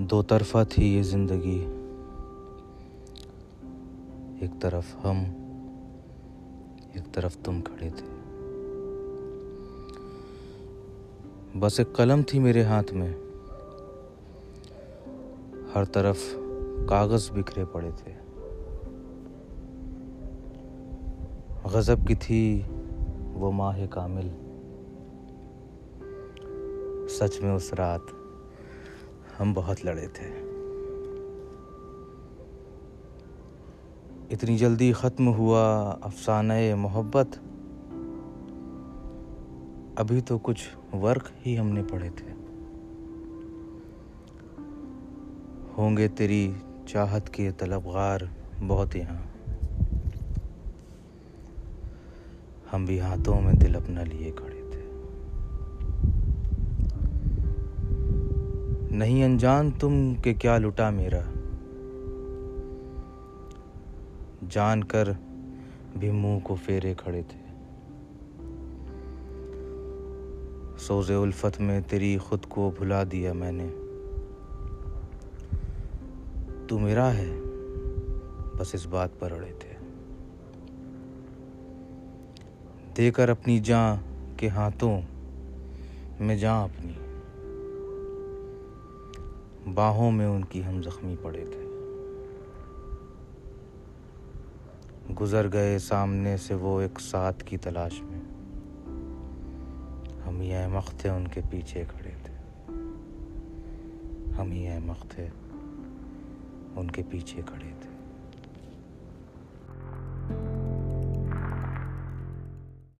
دو طرفہ تھی یہ زندگی۔ ایک طرف ہم، ایک طرف تم کھڑے تھے۔ بس ایک قلم تھی میرے ہاتھ میں۔ ہر طرف کاغذ بکھرے پڑے تھے۔ غضب کی تھی وہ ماہ کامل۔ سچ میں اس رات ہم بہت لڑے تھے۔ اتنی جلدی ختم ہوا افسانہ محبت۔ ابھی تو کچھ ورق ہی ہم نے پڑھے تھے۔ ہوں گے تیری چاہت کے طلبگار بہت یہاں۔ ہم بھی ہاتھوں میں دل اپنا لیے کھڑے۔ نہیں انجان تم کہ کیا لٹا میرا۔ جان کر بھی منہ کو پھیرے کھڑے تھے۔ سوز الفت میں تیری خود کو بھلا دیا میں نے۔ تو میرا ہے، بس اس بات پر اڑے تھے۔ دے کر اپنی جاں کے ہاتھوں میں جاں اپنی۔ باہوں میں ان کی ہم زخمی پڑے تھے۔ گزر گئے سامنے سے وہ ایک ساتھ کی تلاش میں۔ ہم ہی احمق تھے ان کے پیچھے کھڑے تھے۔ ہم ہی احمق تھے ان کے پیچھے کھڑے تھے۔